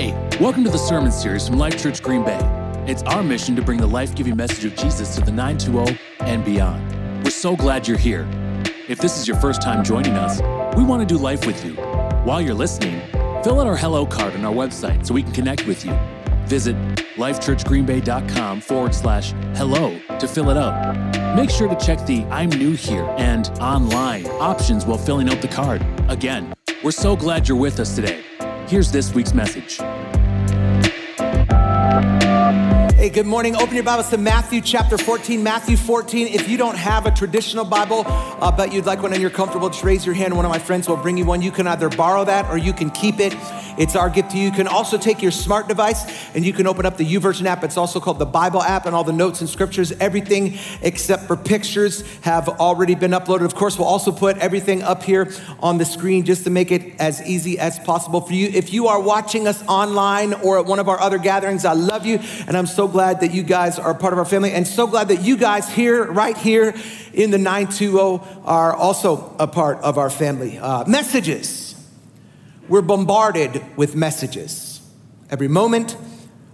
Hey, welcome to the sermon series from Life Church Green Bay. It's our mission to bring the life giving message of Jesus to the 920 and beyond. We're so glad you're here. If this is your first time joining us, we want to do life with you. While you're listening, fill out our hello card on our website so we can connect with you. Visit lifechurchgreenbay.com forward slash hello to fill it out. Make sure to check the I'm new here and online options while filling out the card. Again, we're so glad you're with us today. Here's this week's message. Hey, good morning. Open your Bibles to Matthew chapter 14. Matthew 14. If you don't have a traditional Bible, uh, but you'd like one and you're comfortable, just raise your hand. One of my friends will bring you one. You can either borrow that or you can keep it. It's our gift to you. You can also take your smart device and you can open up the YouVersion app. It's also called the Bible app, and all the notes and scriptures, everything except for pictures, have already been uploaded. Of course, we'll also put everything up here on the screen just to make it as easy as possible for you. If you are watching us online or at one of our other gatherings, I love you, and I'm so glad that you guys are part of our family, and so glad that you guys here, right here in the 920, are also a part of our family. Uh, messages. We're bombarded with messages every moment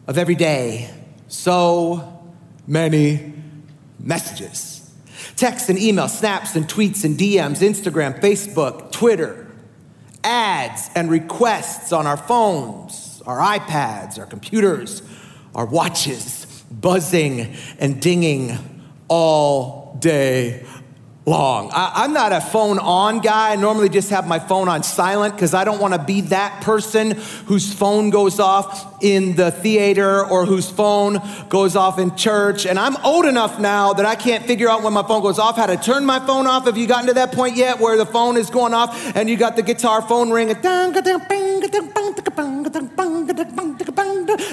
of every day. So many messages. Text and email, snaps and tweets and DMs, Instagram, Facebook, Twitter, ads and requests on our phones, our iPads, our computers, our watches, buzzing and dinging all day long. I, am not a phone on guy. I normally just have my phone on silent because I don't want to be that person whose phone goes off in the theater or whose phone goes off in church. And I'm old enough now that I can't figure out when my phone goes off, how to turn my phone off. Have you gotten to that point yet where the phone is going off and you got the guitar phone ring?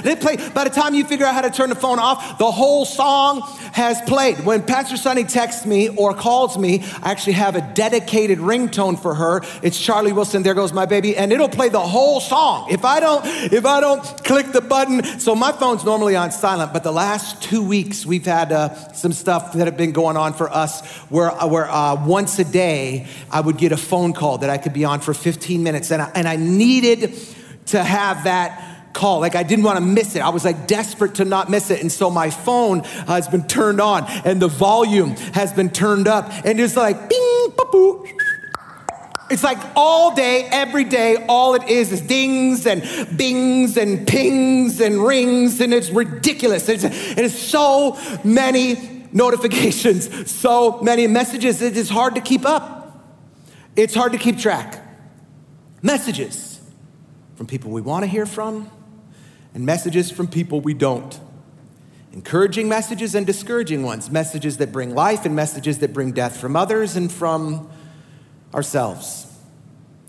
They play. By the time you figure out how to turn the phone off, the whole song has played. When Pastor Sunny texts me or calls me, I actually have a dedicated ringtone for her. It's Charlie Wilson. There goes my baby, and it'll play the whole song. If I don't, if I don't click the button, so my phone's normally on silent. But the last two weeks, we've had uh, some stuff that have been going on for us, where uh, where uh, once a day I would get a phone call that I could be on for 15 minutes, and I, and I needed to have that call. Like I didn't want to miss it. I was like desperate to not miss it. And so my phone has been turned on and the volume has been turned up and it's like bing, boo. It's like all day, every day, all it is is dings and bings and pings and rings, and it's ridiculous. It's, it is so many notifications, so many messages, it is hard to keep up. It's hard to keep track. Messages from people we want to hear from, and messages from people we don't. Encouraging messages and discouraging ones, messages that bring life and messages that bring death from others and from ourselves.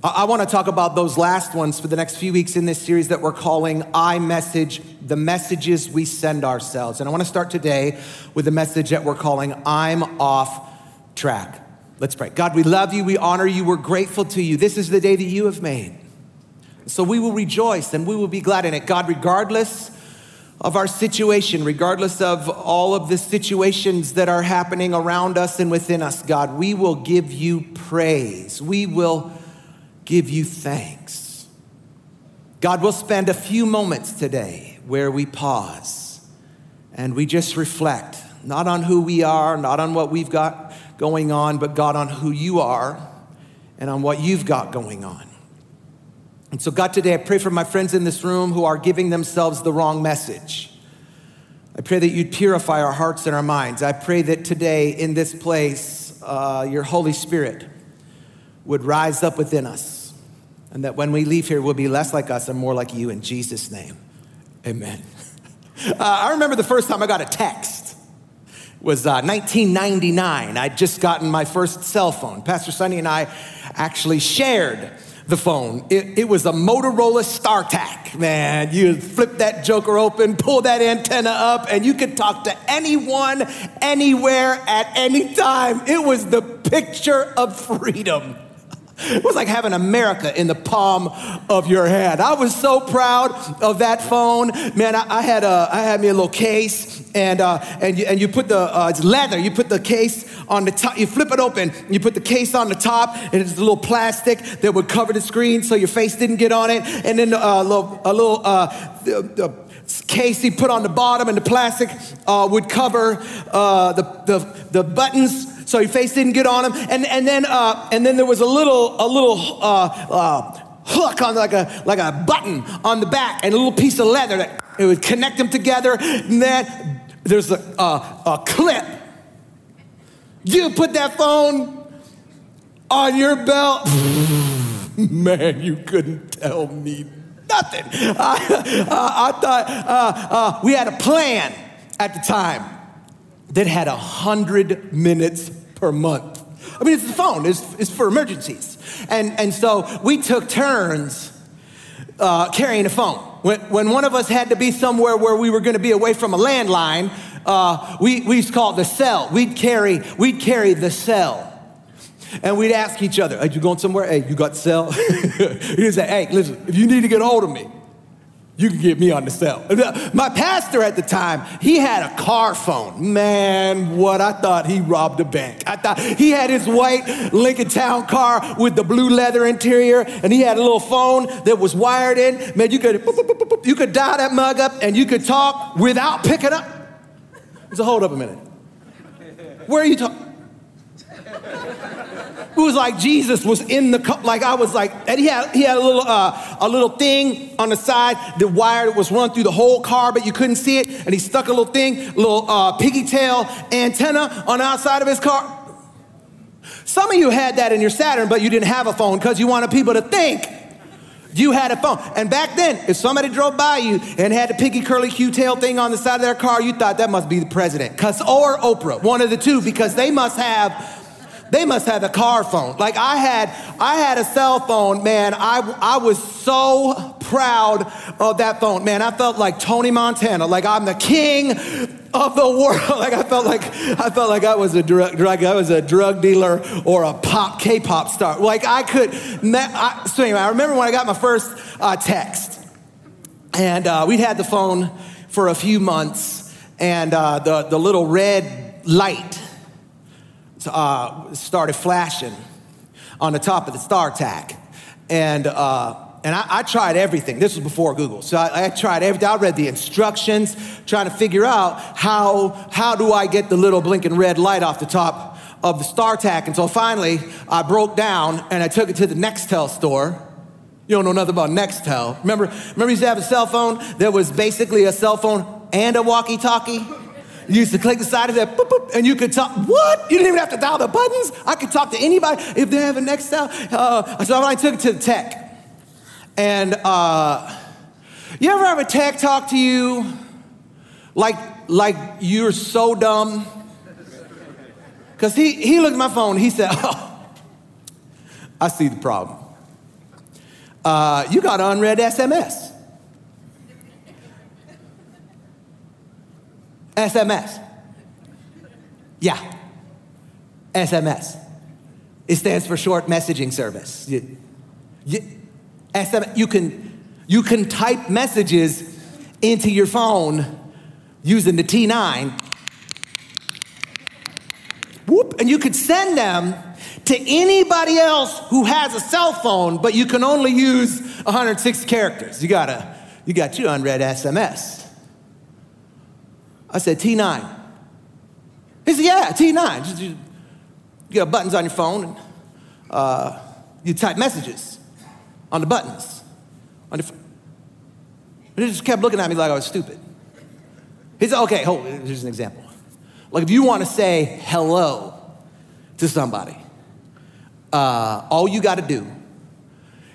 I, want to talk about those last ones for the next few weeks in this series that we're calling I Message, the messages we send ourselves. And I want to start today with a message that we're calling I'm off track. Let's pray. God, we love you, we honor you, we're grateful to you. This is the day that you have made. So we will rejoice and we will be glad in it. God, regardless of our situation, regardless of all of the situations that are happening around us and within us, God, we will give you praise. We will give you thanks. God, we'll spend a few moments today where we pause and we just reflect, not on who we are, not on what we've got going on, but God, on who you are and on what you've got going on. And so, God, today I pray for my friends in this room who are giving themselves the wrong message. I pray that you'd purify our hearts and our minds. I pray that today in this place, uh, your Holy Spirit would rise up within us. And that when we leave here, we'll be less like us and more like you in Jesus' name. Amen. Uh, I remember the first time I got a text was uh, 1999. I'd just gotten my first cell phone. Pastor Sunny and I actually shared the phone. It, it was a Motorola StarTAC, man. You flip that joker open, pull that antenna up, and you could talk to anyone, anywhere, at any time. It was the picture of freedom. It was like having America in the palm of your hand. I was so proud of that phone. Man, I, I had, a, I had me a little case, and, uh, and, you, and you put the, uh, it's leather, you put the case on the top, you flip it open, you put the case on the top, and it's a little plastic that would cover the screen so your face didn't get on it, and then uh, a little, a little uh, the, the case he put on the bottom, and the plastic uh, would cover uh, the, the, the buttons so your face didn't get on him. And, and, then, uh, and then there was a little, a little uh, uh, hook on like a, like a button on the back and a little piece of leather that it would connect them together. And then there's a, a, clip. You put that phone on your belt. Man, you couldn't tell me nothing. I, I, I thought uh, uh, we had a plan at the time that had a hundred minutes per month. I mean, it's the phone, it's, it's for emergencies. And, and so we took turns uh, carrying a phone. When, when one of us had to be somewhere where we were going to be away from a landline, uh, we, we used to call it the cell. We'd carry, we'd carry the cell. And we'd ask each other, Are you going somewhere? Hey, you got cell? He'd say, Hey, listen, if you need to get a hold of me, you can get me on the cell. My pastor at the time, he had a car phone. Man, what I thought he robbed a bank. I thought he had his white Lincoln Town car with the blue leather interior, and he had a little phone that was wired in. Man, you could you could dial that mug up and you could talk without picking up. So hold up a minute. Where are you talking? It was like Jesus was in the cup, like I was like, and he had he had a little uh, a little thing on the side, the wire that was run through the whole car, but you couldn't see it, and he stuck a little thing, a little uh, piggy tail antenna on the outside of his car. Some of you had that in your Saturn, but you didn't have a phone because you wanted people to think you had a phone. And back then, if somebody drove by you and had a piggy curly Q tail thing on the side of their car, you thought that must be the president. Cause or Oprah, one of the two, because they must have they must have a car phone. Like I had, I had a cell phone, man. I, I was so proud of that phone, man. I felt like Tony Montana, like I'm the king of the world. Like I felt like I felt like I was a drug, drug I was a drug dealer or a pop K-pop star. Like I could. I, so anyway, I remember when I got my first uh, text, and uh, we'd had the phone for a few months, and uh, the the little red light uh, started flashing on the top of the StarTAC. And, uh, and I, I, tried everything. This was before Google. So I, I, tried everything. I read the instructions, trying to figure out how, how do I get the little blinking red light off the top of the StarTAC. And so finally, I broke down and I took it to the Nextel store. You don't know nothing about Nextel. Remember, remember you used to have a cell phone that was basically a cell phone and a walkie-talkie? You used to click the side of that, boop, boop, and you could talk. What? You didn't even have to dial the buttons. I could talk to anybody if they have a Nextel. Uh, so I took it to the tech. And uh, you ever have a tech talk to you like, like you're so dumb? Because he, he looked at my phone, he said, Oh, I see the problem. Uh, you got unread SMS. SMS. Yeah. SMS. It stands for short messaging service. You, you, you, can, you can type messages into your phone using the T9. Whoop, and you could send them to anybody else who has a cell phone, but you can only use 106 characters. You gotta, you got your unread SMS. I said, T9. He said, yeah, T9. You, you got buttons on your phone and uh, you type messages on the buttons. On the, he just kept looking at me like I was stupid. He said, okay, hold, here's an example. Like if you want to say hello to somebody, uh, all you got to do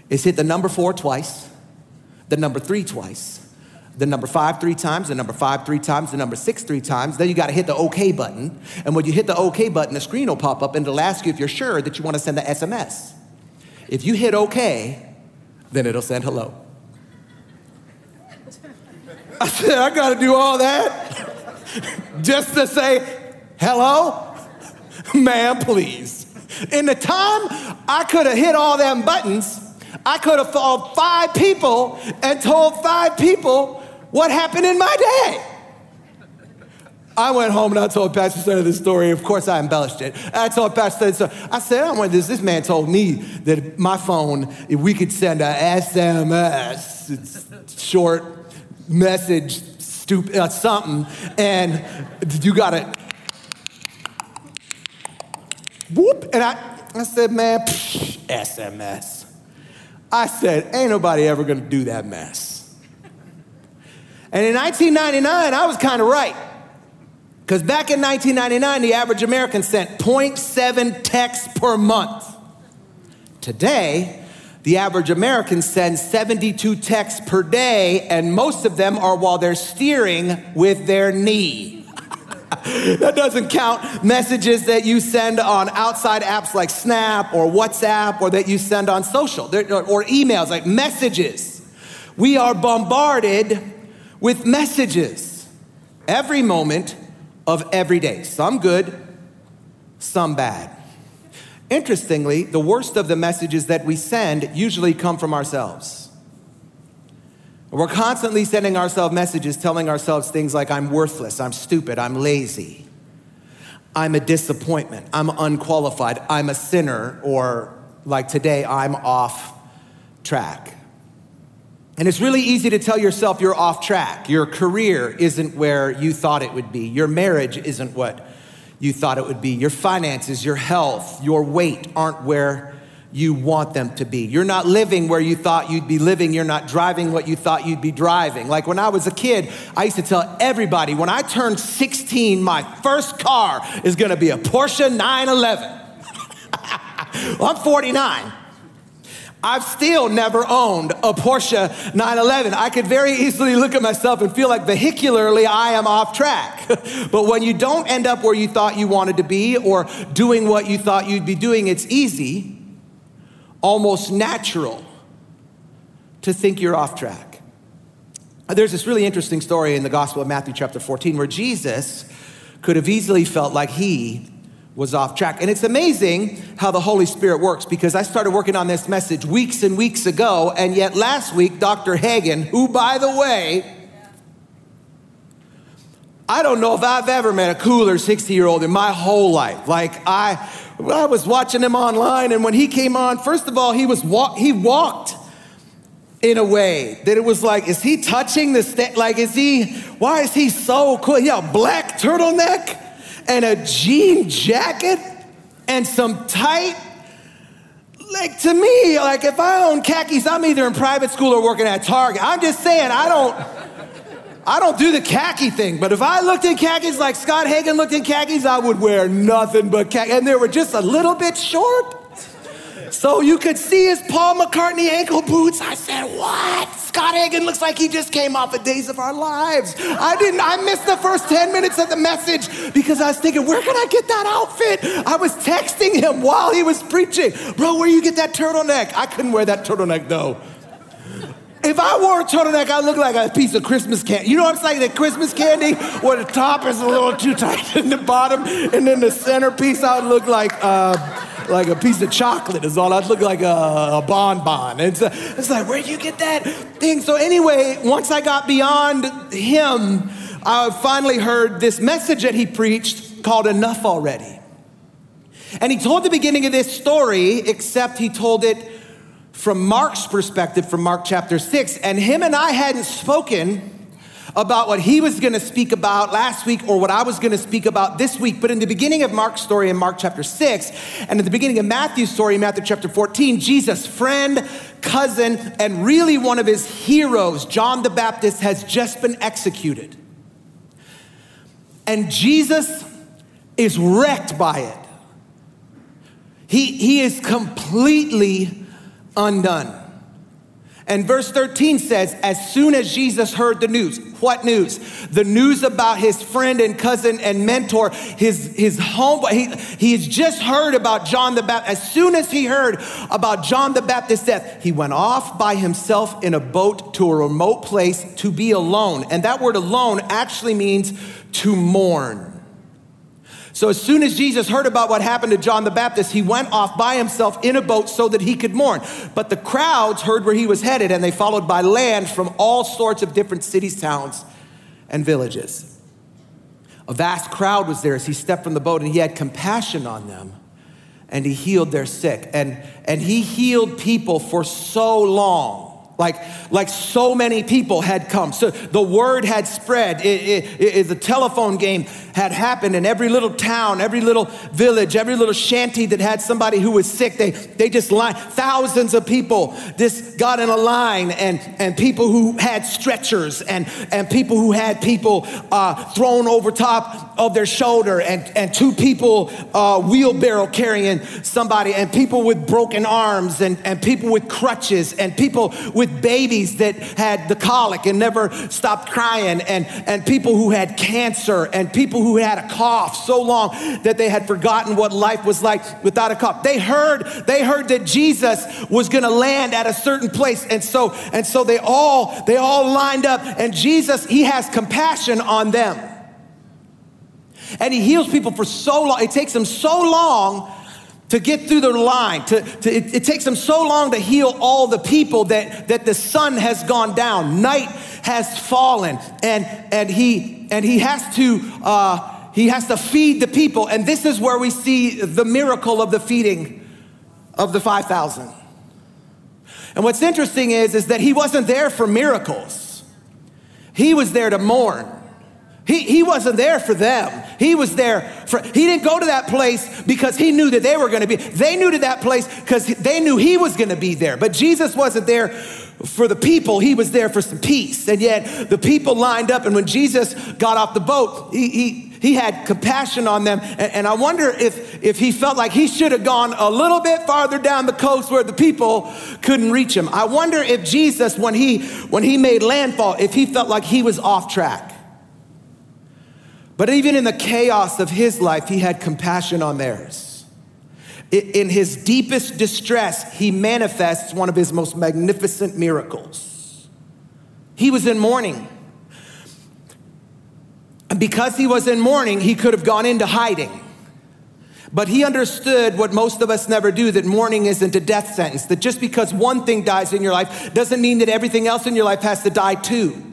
is hit the number four twice, the number three twice, the number five three times, the number five three times, the number six three times. Then you got to hit the OK button. And when you hit the OK button, the screen will pop up and it'll ask you if you're sure that you want to send the SMS. If you hit OK, then it'll send hello. I said, I got to do all that just to say hello? Man, please. In the time I could have hit all them buttons. I could have followed five people and told five people what happened in my day. I went home and I told Pastor Sonny the story. Of course, I embellished it. I told Pastor Sonny, I said, I want this. This man told me that my phone, if we could send a SMS, it's short message, stupid, uh, something, and you got to whoop. And I, I said, man, psh, SMS. I said, ain't nobody ever gonna do that mess. And in 1999, I was kind of right. Because back in 1999, the average American sent 0.7 texts per month. Today, the average American sends 72 texts per day, and most of them are while they're steering with their knee. that doesn't count messages that you send on outside apps like Snap or WhatsApp or that you send on social or emails like messages. We are bombarded with messages every moment of every day. Some good, some bad. Interestingly, the worst of the messages that we send usually come from ourselves. We're constantly sending ourselves messages telling ourselves things like, I'm worthless, I'm stupid, I'm lazy, I'm a disappointment, I'm unqualified, I'm a sinner, or like today, I'm off track. And it's really easy to tell yourself you're off track. Your career isn't where you thought it would be. Your marriage isn't what you thought it would be. Your finances, your health, your weight aren't where you want them to be. You're not living where you thought you'd be living. You're not driving what you thought you'd be driving. Like when I was a kid, I used to tell everybody when I turned 16, my first car is gonna be a Porsche 911. well, I'm 49. I've still never owned a Porsche 911. I could very easily look at myself and feel like vehicularly I am off track. but when you don't end up where you thought you wanted to be or doing what you thought you'd be doing, it's easy, almost natural, to think you're off track. There's this really interesting story in the Gospel of Matthew, chapter 14, where Jesus could have easily felt like he was off track. And it's amazing how the Holy Spirit works because I started working on this message weeks and weeks ago, and yet last week, Dr. Hagan, who, by the way, I don't know if I've ever met a cooler 60 year old in my whole life. Like, I, I was watching him online, and when he came on, first of all, he, was walk, he walked in a way that it was like, is he touching the sta- like, is he, why is he so cool? Yeah, black turtleneck and a jean jacket and some tight like to me, like if I own khakis, I'm either in private school or working at Target. I'm just saying, I don't, I don't do the khaki thing. But if I looked in khakis like Scott Hagan looked in khakis, I would wear nothing but khakis, and they were just a little bit short. So you could see his Paul McCartney ankle boots. I said, What? Scott Hagan looks like he just came off of Days of Our Lives. I didn't, I missed the first 10 minutes of the message because I was thinking, Where can I get that outfit? I was texting him while he was preaching. Bro, where you get that turtleneck? I couldn't wear that turtleneck though. If I wore a turtleneck, I'd look like a piece of Christmas candy. You know what I'm saying? The Christmas candy where the top is a little too tight in the bottom, and then the centerpiece, I would look like. Uh, like a piece of chocolate is all. I'd look like a, a bonbon. It's, a, it's like, where'd you get that thing? So, anyway, once I got beyond him, I finally heard this message that he preached called Enough Already. And he told the beginning of this story, except he told it from Mark's perspective, from Mark chapter 6. And him and I hadn't spoken about what he was going to speak about last week or what I was going to speak about this week. But in the beginning of Mark's story in Mark chapter 6, and in the beginning of Matthew's story in Matthew chapter 14, Jesus' friend, cousin, and really one of his heroes, John the Baptist, has just been executed. And Jesus is wrecked by it. He, he is completely undone. And verse 13 says, as soon as Jesus heard the news, what news? The news about his friend and cousin and mentor, his, his home, he, he has just heard about John the Baptist. As soon as he heard about John the Baptist's death, he went off by himself in a boat to a remote place to be alone. And that word alone actually means to mourn. So, as soon as Jesus heard about what happened to John the Baptist, he went off by himself in a boat so that he could mourn. But the crowds heard where he was headed and they followed by land from all sorts of different cities, towns, and villages. A vast crowd was there as he stepped from the boat and he had compassion on them and he healed their sick. And, and he healed people for so long like, like so many people had come. So the word had spread. It, it, it, the telephone game had happened in every little town, every little village, every little shanty that had somebody who was sick. They, they just lined, thousands of people just got in a line and, and people who had stretchers and, and people who had people uh, thrown over top of their shoulder and, and two people uh, wheelbarrow carrying somebody and people with broken arms and, and people with crutches and people with with babies that had the colic and never stopped crying, and, and people who had cancer, and people who had a cough so long that they had forgotten what life was like without a cough. They heard, they heard that Jesus was gonna land at a certain place, and so, and so they all, they all lined up, and Jesus, he has compassion on them. And he heals people for so long. It takes him so long to get through the line. To, to it, it, takes him so long to heal all the people that, that the sun has gone down, night has fallen, and, and, he, and he has to. Uh, he has to feed the people, and this is where we see the miracle of the feeding of the 5,000. And what's interesting is, is that he wasn't there for miracles. He was there to mourn. He, he wasn't there for them. He was there for, he didn't go to that place because he knew that they were going to be. They knew to that place because they knew he was going to be there. But Jesus wasn't there for the people, he was there for some peace. And yet the people lined up, and when Jesus got off the boat, he, he, he had compassion on them. And, and, I wonder if, if he felt like he should have gone a little bit farther down the coast where the people couldn't reach him. I wonder if Jesus, when he, when he made landfall, if he felt like he was off track. But even in the chaos of his life, he had compassion on theirs. In his deepest distress, he manifests one of his most magnificent miracles. He was in mourning. And because he was in mourning, he could have gone into hiding. But he understood what most of us never do that mourning isn't a death sentence, that just because one thing dies in your life doesn't mean that everything else in your life has to die too.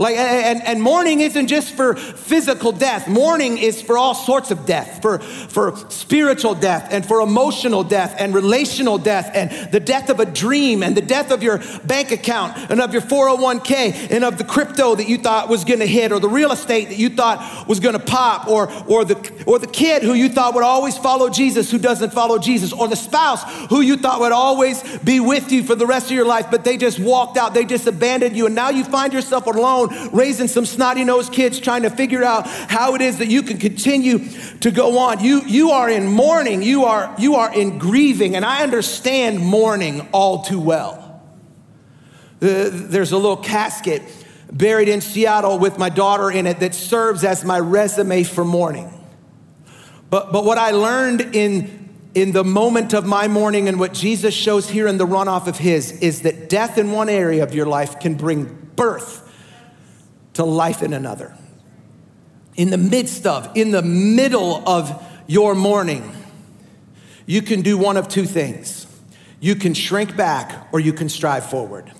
Like, and, and mourning isn't just for physical death. Mourning is for all sorts of death, for, for spiritual death and for emotional death and relational death and the death of a dream and the death of your bank account and of your 401k and of the crypto that you thought was gonna hit or the real estate that you thought was gonna pop or, or, the, or the kid who you thought would always follow Jesus who doesn't follow Jesus or the spouse who you thought would always be with you for the rest of your life, but they just walked out, they just abandoned you and now you find yourself alone raising some snotty nosed kids trying to figure out how it is that you can continue to go on. You, you are in mourning, you are, you are in grieving, and I understand mourning all too well. Uh, there's a little casket buried in Seattle with my daughter in it that serves as my resume for mourning. But, but what I learned in, in the moment of my mourning and what Jesus shows here in the runoff of his is that death in one area of your life can bring birth to life in another. In the midst of, in the middle of your mourning, you can do one of two things. You can shrink back or you can strive forward.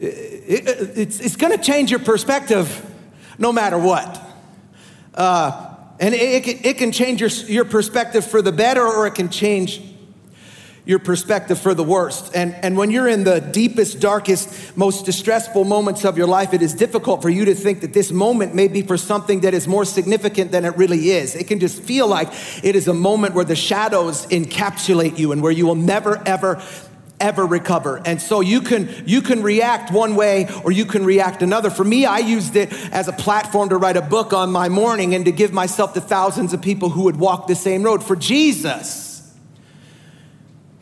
it's, it's gonna change your perspective no matter what. Uh, and it, it, it can change your, your perspective for the better or it can change your perspective for the worst. And, and when you're in the deepest, darkest, most distressful moments of your life, it is difficult for you to think that this moment may be for something that is more significant than it really is. It can just feel like it is a moment where the shadows encapsulate you and where you will never, ever, ever recover. And so you can you can react one way or you can react another. For me, I used it as a platform to write a book on my mourning and to give myself to thousands of people who would walk the same road. For Jesus,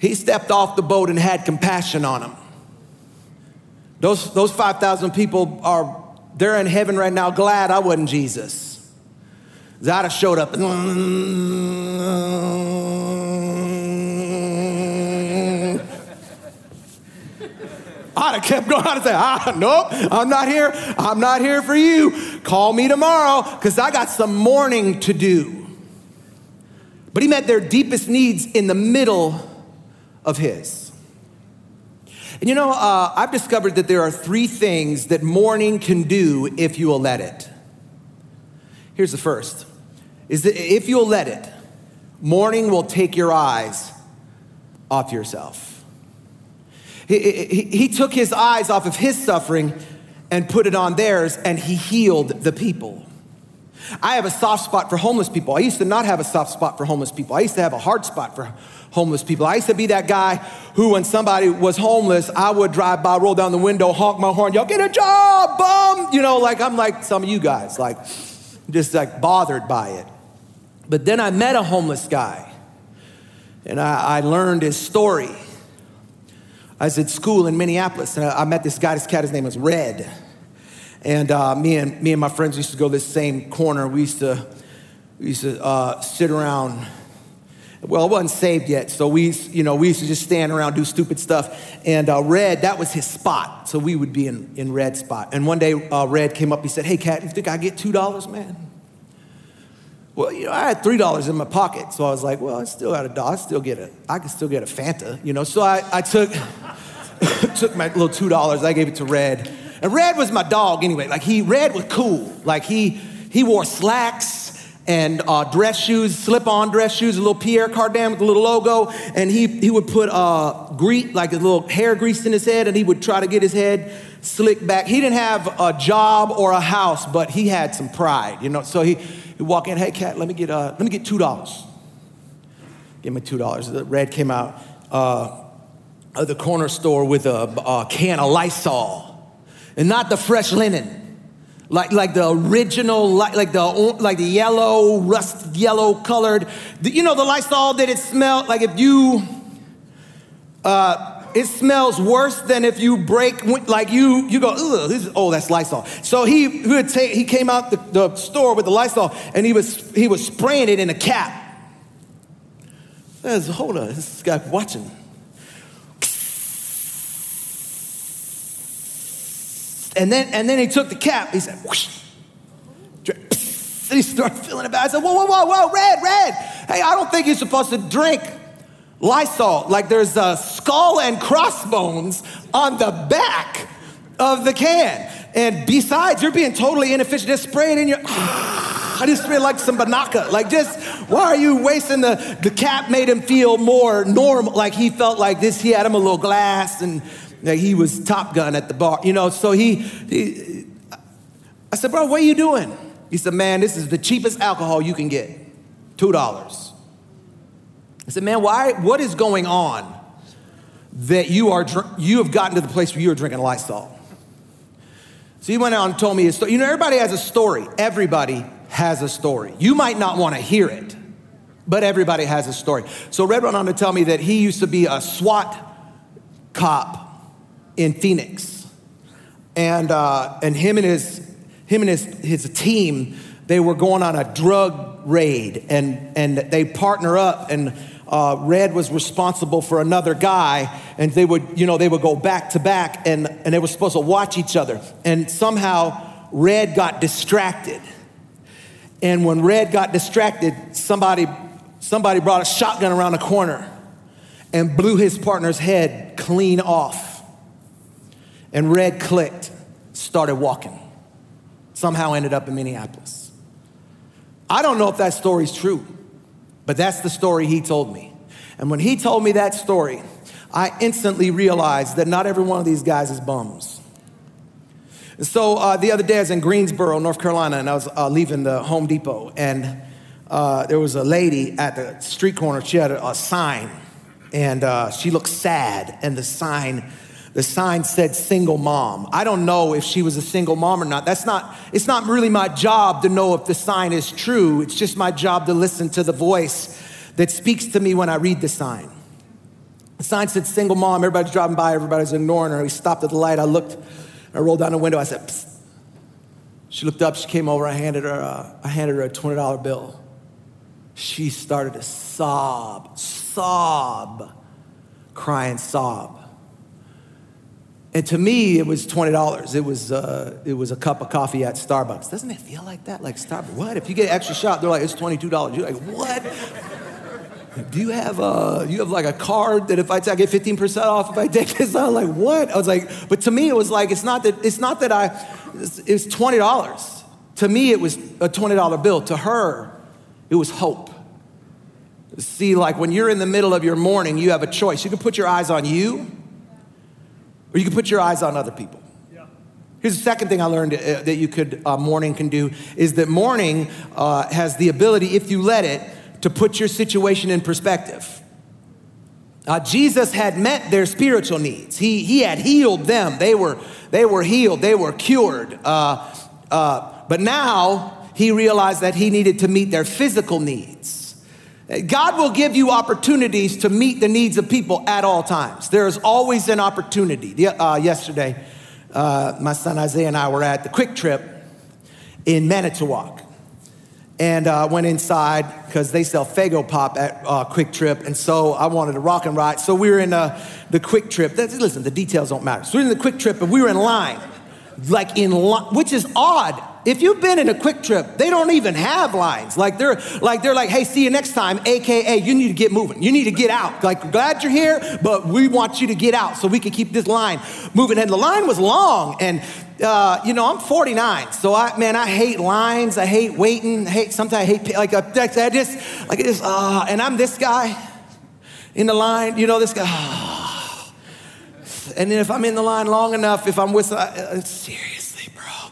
he stepped off the boat and had compassion on them. Those, those 5,000 people are, they're in heaven right now, glad I wasn't Jesus. I'd have showed up. I'd have kept going. I'd have said, ah, nope, I'm not here. I'm not here for you. Call me tomorrow because I got some mourning to do. But he met their deepest needs in the middle of his. And you know, uh, I've discovered that there are three things that mourning can do if you will let it. Here's the first is that if you'll let it, mourning will take your eyes off yourself. He, he, he, took his eyes off of his suffering and put it on theirs, and he healed the people. I have a soft spot for homeless people. I used to not have a soft spot for homeless people. I used to have a hard spot for homeless people. I used to be that guy who, when somebody was homeless, I would drive by, roll down the window, honk my horn, y'all get a job, bum. You know, like I'm like some of you guys, like just like bothered by it. But then I met a homeless guy and I, I learned his story. I was at school in Minneapolis and I, I met this guy, this cat, his name was Red. And uh, me, and me and my friends used to go this same corner. We used to, we used to uh, sit around well, I wasn't saved yet, so we, you know, we used to just stand around, do stupid stuff. And uh, Red, that was his spot, so we would be in, in Red's spot. And one day, uh, Red came up, he said, hey, Cat, you think I get $2, man? Well, you know, I had $3 in my pocket, so I was like, well, I still got a dollar, I still get a, I can still get a Fanta, you know? So I, I took, took my little $2, I gave it to Red. And Red was my dog anyway, like he, Red was cool. Like he, he wore slacks, and uh, dress shoes, slip-on dress shoes, a little Pierre Cardin with a little logo, and he, he would put uh, grease, like a little hair grease in his head, and he would try to get his head slicked back. He didn't have a job or a house, but he had some pride, you know. So he he'd walk in, hey cat, let me get uh, let me get two dollars. Give me two dollars. The red came out uh, of the corner store with a, a can of Lysol, and not the fresh linen like, like the original, like, like the like the yellow, rust yellow colored. The, you know the Lysol that it smelled like if you, uh, it smells worse than if you break like you you go oh that's Lysol. So he he, would take, he came out the, the store with the Lysol and he was he was spraying it in a cap. There's hold on, this guy watching. And then, and then he took the cap. He said, whoosh. And he started feeling it bad. I said, whoa, whoa, whoa, whoa, Red, Red. Hey, I don't think you're supposed to drink Lysol. Like there's a skull and crossbones on the back of the can. And besides, you're being totally inefficient. Just spray it in your. I just feel like some Binaca. Like, just why are you wasting the the cap? Made him feel more normal. Like he felt like this. He had him a little glass and like he was Top Gun at the bar, you know. So he, he, I said, bro, what are you doing? He said, man, this is the cheapest alcohol you can get, two dollars. I said, man, why? What is going on that you are you have gotten to the place where you are drinking Lysol? So he went out and told me his story. You know, everybody has a story. Everybody has a story. You might not want to hear it, but everybody has a story. So Red went on to tell me that he used to be a SWAT cop in Phoenix. And, uh, and him and, his, him and his, his team, they were going on a drug raid and, and they partner up and uh, Red was responsible for another guy, and they would, you know, they would go back to back, and, and they were supposed to watch each other. And somehow Red got distracted. And when Red got distracted, somebody, somebody brought a shotgun around the corner and blew his partner's head clean off and Red clicked, started walking. Somehow ended up in Minneapolis. I don't know if that story's true, but that's the story he told me. And when he told me that story, I instantly realized that not every one of these guys is bums. And so uh, the other day, I was in Greensboro, North Carolina, and I was uh, leaving the Home Depot, and uh, there was a lady at the street corner. She had a, a sign, and uh, she looked sad, and the sign the sign said single mom. I don't know if she was a single mom or not. That's not, it's not really my job to know if the sign is true. It's just my job to listen to the voice that speaks to me when I read the sign. The sign said single mom. Everybody's driving by, everybody's ignoring her. We stopped at the light. I looked, I rolled down the window. I said, Psst. She looked up, she came over, I handed her a, I handed her a $20 bill. She started to sob, sob, crying, sob. And to me, it was twenty dollars. It was uh, it was a cup of coffee at Starbucks. Doesn't it feel like that? Like Starbucks? What? If you get extra shot, they're like it's twenty two dollars. You're like what? Do you have a you have like a card that if I, I get fifteen percent off if I take this? I'm like what? I was like, but to me it was like it's not that it's not that I it's twenty dollars. To me it was a twenty dollar bill. To her, it was hope. See, like when you're in the middle of your morning, you have a choice. You can put your eyes on you or you can put your eyes on other people. Here's the second thing I learned uh, that you could, uh, mourning can do is that mourning uh, has the ability, if you let it, to put your situation in perspective. Uh, Jesus had met their spiritual needs. He, he had healed them. They were, they were healed. They were cured. Uh, uh, but now he realized that he needed to meet their physical needs. God will give you opportunities to meet the needs of people at all times. There is always an opportunity. Uh, yesterday, uh, my son Isaiah and I were at the Kwik Trip in Manitowoc. And uh, went inside because they sell Faygo Pop at uh, Kwik Trip. And so I wanted to Rock and Rye. So we were in uh, the Kwik Trip. That's, listen, the details don't matter. So we were in the Kwik Trip and we were in line. Like in line, which is odd if you've been in a Kwik Trip, they don't even have lines. Like they're like they're like, hey, see you next time, aka you need to get moving. You need to get out. Like glad you're here, but we want you to get out so we can keep this line moving. And the line was long, and uh, you know I'm 49, so I man I hate lines. I hate waiting. I hate sometimes I hate like uh, I just like it is. Uh, and I'm this guy in the line. You know this guy. and then if I'm in the line long enough, if I'm with, uh, uh serious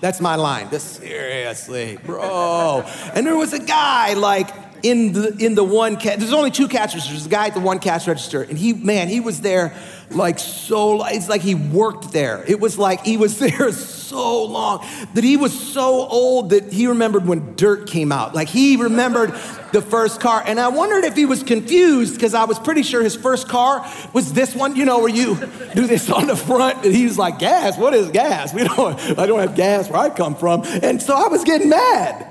that's my line. This, seriously, bro. And there was a guy like in the in the one cash. There's only two cash registers. There's a guy at the one cash register, and he man, he was there like so. It's like he worked there. It was like he was there so long that he was so old that he remembered when dirt came out. Like he remembered the first car, and I wondered if he was confused because I was pretty sure his first car was this one. You know, where you do this on the front, and he was like, "Gas? What is gas? We don't. I don't have gas where I come from." And so I was getting mad,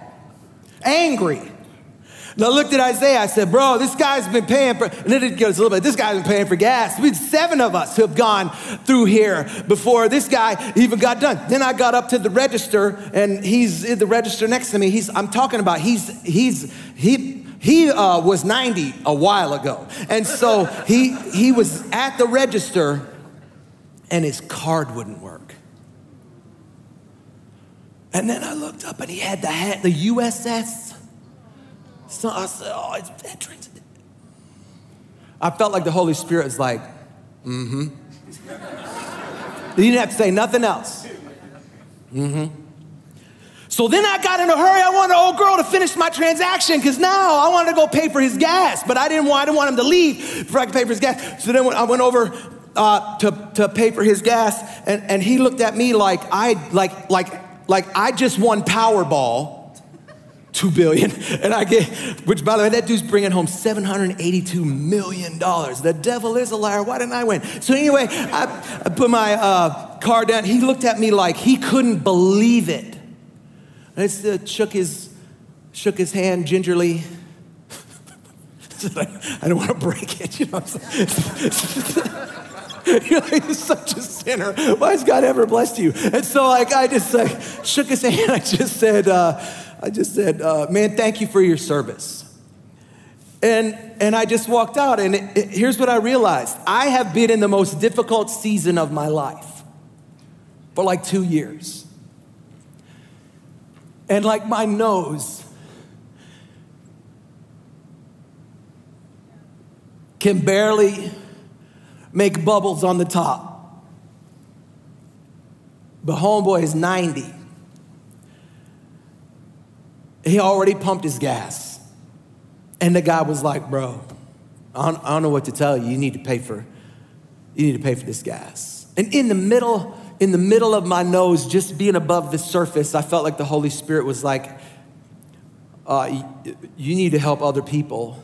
angry. And I looked at Isaiah, I said, bro, this guy's been paying for, and it goes a little bit, this guy's been paying for gas. We had seven of us who have gone through here before this guy even got done. Then I got up to the register, and he's in the register next to me. He's, I'm talking about, he's, he's, he, he uh, was 90 a while ago. And so he, he was at the register, and his card wouldn't work. And then I looked up, and he had the, the USS so I said, oh, it's veterans. I felt like the Holy Spirit was like, mm-hmm. he didn't have to say nothing else. Mm-hmm. So then I got in a hurry. I wanted an old girl to finish my transaction because now I wanted to go pay for his gas, but I didn't want, I didn't want him to leave before I could pay for his gas. So then I went over uh, to, to pay for his gas, and, and he looked at me like I like like like I just won Powerball two billion, and I get, which by the way, that dude's bringing home $782 million. The devil is a liar. Why didn't I win? So anyway, I, I put my uh, car down. He looked at me like he couldn't believe it. I just uh, shook his, shook his hand gingerly. I don't want to break it, you know. You're like, you're such a sinner. Why has God ever blessed you? And so, like, I just like shook his hand. I just said, uh, I just said, uh, man, thank you for your service. And, and I just walked out, and it, it, here's what I realized I have been in the most difficult season of my life for like two years. And like my nose can barely make bubbles on the top. But homeboy is 90 he already pumped his gas. And the guy was like, bro, I don't, I don't know what to tell you. You need to pay for, you need to pay for this gas. And in the middle, in the middle of my nose, just being above the surface, I felt like the Holy Spirit was like, uh, you need to help other people.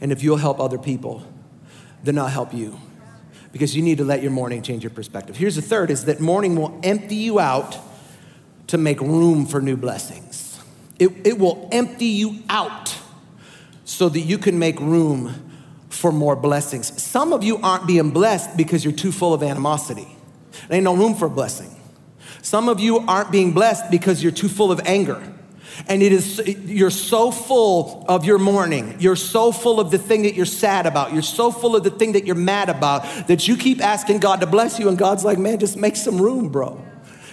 And if you'll help other people, then I'll help you. Because you need to let your morning change your perspective. Here's the third is that morning will empty you out to make room for new blessings. It, it will empty you out so that you can make room for more blessings. Some of you aren't being blessed because you're too full of animosity. There ain't no room for a blessing. Some of you aren't being blessed because you're too full of anger. And it is you're so full of your mourning. You're so full of the thing that you're sad about. You're so full of the thing that you're mad about that you keep asking God to bless you and God's like, "Man, just make some room, bro."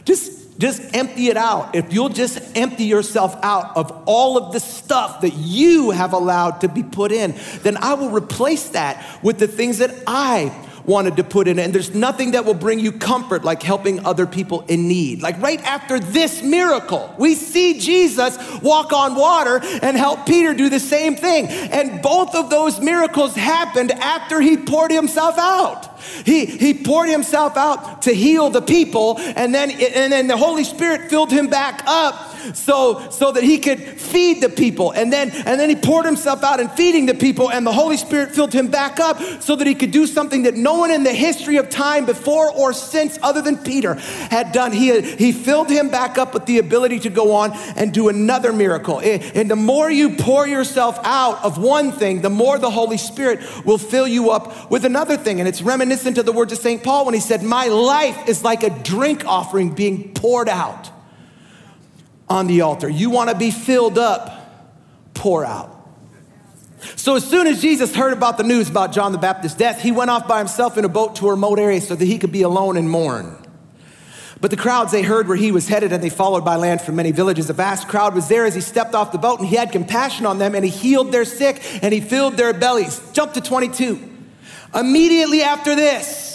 Just just empty it out. If you'll just empty yourself out of all of the stuff that you have allowed to be put in, then I will replace that with the things that I wanted to put in. And there's nothing that will bring you comfort like helping other people in need. Like right after this miracle, we see Jesus walk on water and help Peter do the same thing. And both of those miracles happened after he poured himself out. He, he poured himself out to heal the people, and then, and then the Holy Spirit filled him back up so, so that he could feed the people. And then, and then he poured himself out in feeding the people, and the Holy Spirit filled him back up so that he could do something that no one in the history of time before or since, other than Peter, had done. He, he filled him back up with the ability to go on and do another miracle. Eh, and the more you pour yourself out of one thing, the more the Holy Spirit will fill you up with another thing. And it's reminiscent of the words of St. Paul when he said, My life is like a drink offering being poured out on the altar. You want to be filled up, pour out. So, as soon as Jesus heard about the news about John the Baptist's death, he went off by himself in a boat to a remote area so that he could be alone and mourn. But the crowds, they heard where he was headed and they followed by land from many villages. A vast crowd was there as he stepped off the boat and he had compassion on them and he healed their sick and he filled their bellies. Jump to 22. Immediately after this,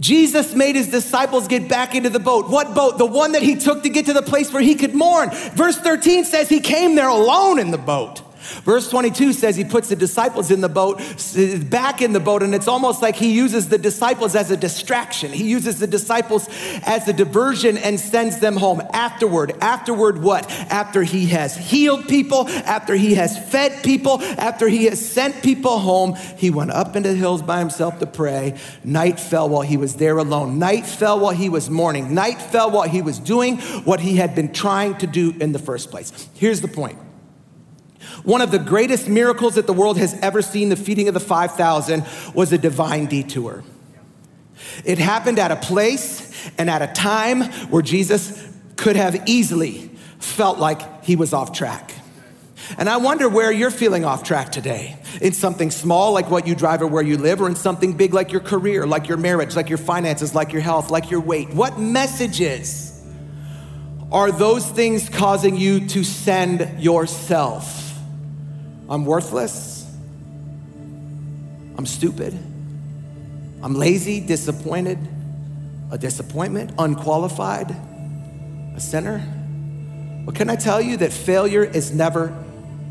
Jesus made his disciples get back into the boat. What boat? The one that he took to get to the place where he could mourn. Verse 13 says he came there alone in the boat. Verse 22 says he puts the disciples in the boat, back in the boat, and it's almost like he uses the disciples as a distraction. He uses the disciples as a diversion and sends them home. Afterward, afterward, what? After he has healed people, after he has fed people, after he has sent people home, he went up into the hills by himself to pray. Night fell while he was there alone. Night fell while he was mourning. Night fell while he was doing what he had been trying to do in the first place. Here's the point. One of the greatest miracles that the world has ever seen, the feeding of the 5,000, was a divine detour. It happened at a place and at a time where Jesus could have easily felt like he was off track. And I wonder where you're feeling off track today. In something small like what you drive or where you live, or in something big like your career, like your marriage, like your finances, like your health, like your weight. What messages are those things causing you to send yourself? I'm worthless. I'm stupid. I'm lazy, disappointed, a disappointment, unqualified, a sinner. But can I tell you that failure is never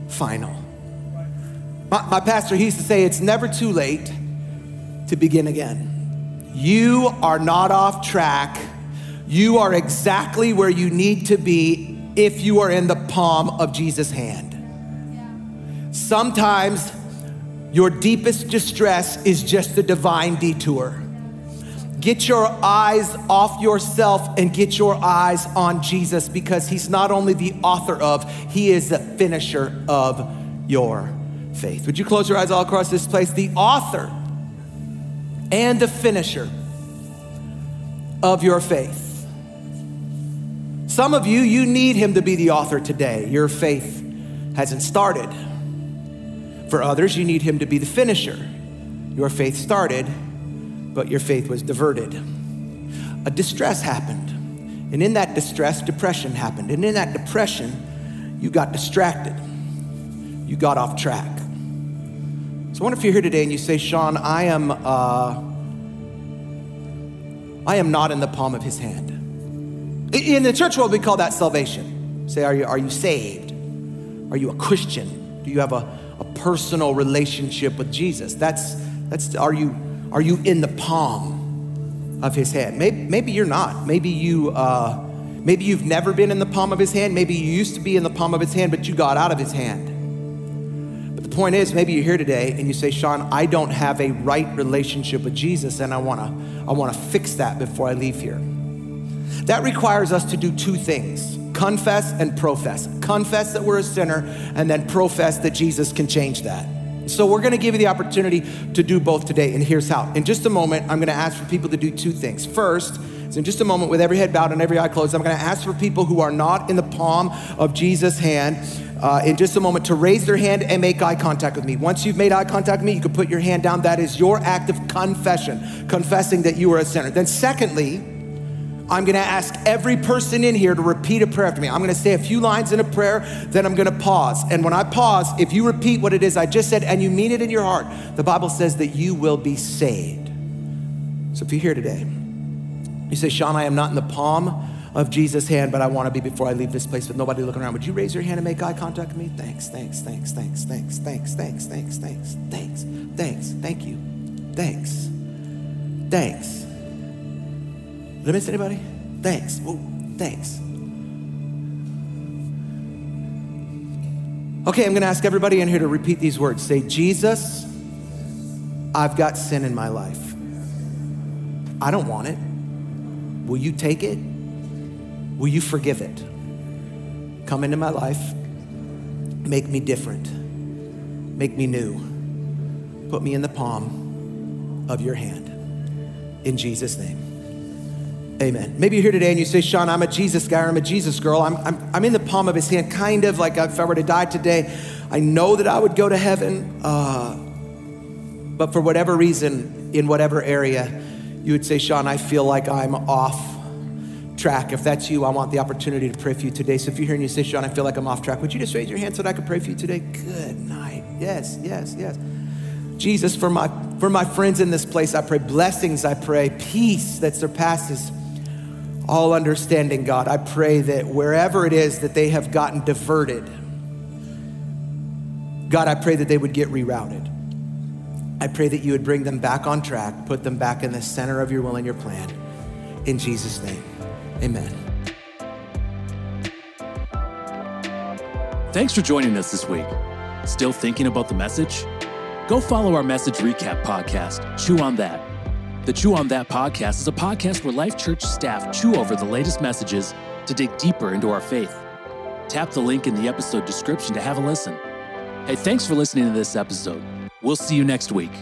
final? My, my pastor, he used to say, it's never too late to begin again. You are not off track. You are exactly where you need to be if you are in the palm of Jesus' hand. Sometimes your deepest distress is just a divine detour. Get your eyes off yourself and get your eyes on Jesus because he's not only the author of, he is the finisher of your faith. Would you close your eyes all across this place? The author and the finisher of your faith. Some of you, you need him to be the author today. Your faith hasn't started. For others, you need him to be the finisher. Your faith started, but your faith was diverted. A distress happened. And in that distress, depression happened. And in that depression, you got distracted. You got off track. So I wonder if you're here today and you say, Sean, I am, uh, I am not in the palm of his hand. In the church world, we call that salvation. Say, are you, are you saved? Are you a Christian? Do you have a, a personal relationship with Jesus. That's, that's are, you, are you in the palm of his hand? Maybe, maybe you're not. Maybe, you, uh, maybe you've never been in the palm of his hand. Maybe you used to be in the palm of his hand, but you got out of his hand. But the point is, maybe you're here today and you say, Sean, I don't have a right relationship with Jesus, and I wanna, I wanna fix that before I leave here. That requires us to do two things confess and profess. Confess that we're a sinner and then profess that Jesus can change that. So we're gonna give you the opportunity to do both today, and here's how. In just a moment, I'm gonna ask for people to do two things. First, in just a moment, with every head bowed and every eye closed, I'm gonna ask for people who are not in the palm of Jesus' hand uh, in just a moment to raise their hand and make eye contact with me. Once you've made eye contact with me, you can put your hand down. That is your act of confession, confessing that you are a sinner. Then, secondly, I'm gonna ask every person in here to repeat a prayer after me. I'm gonna say a few lines in a prayer, then I'm gonna pause. And when I pause, if you repeat what it is I just said and you mean it in your heart, the Bible says that you will be saved. So if you're here today, you say, Sean, I am not in the palm of Jesus' hand, but I want to be before I leave this place with nobody looking around. Would you raise your hand and make eye contact with me? Thanks, thanks, thanks, thanks, thanks, thanks, thanks, thanks, thanks, thanks, thanks, thank you, thanks, thanks. Did I miss anybody? Thanks. Thanks. Okay, I'm going to ask everybody in here to repeat these words. Say, Jesus, I've got sin in my life. I don't want it. Will you take it? Will you forgive it? Come into my life. Make me different. Make me new. Put me in the palm of your hand. In Jesus' name. Amen. Maybe you're here today and you say, Sean, I'm a Jesus guy or I'm a Jesus girl. I'm, I'm, I'm in the palm of his hand, kind of like if I were to die today, I know that I would go to heaven. Uh, but for whatever reason, in whatever area, you would say, Sean, I feel like I'm off track. If that's you, I want the opportunity to pray for you today. So if you're here and you say, Sean, I feel like I'm off track, would you just raise your hand so that I could pray for you today? Good night. Yes, yes, yes. Jesus, for my for my friends in this place, I pray blessings, I pray peace that surpasses all understanding, God. I pray that wherever it is that they have gotten diverted, God, I pray that they would get rerouted. I pray that you would bring them back on track, put them back in the center of your will and your plan. In Jesus' name, amen. Thanks for joining us this week. Still thinking about the message? Go follow our message recap podcast, Chew on That. The Chew on That podcast is a podcast where Life Church staff chew over the latest messages to dig deeper into our faith. Tap the link in the episode description to have a listen. Hey, thanks for listening to this episode. We'll see you next week.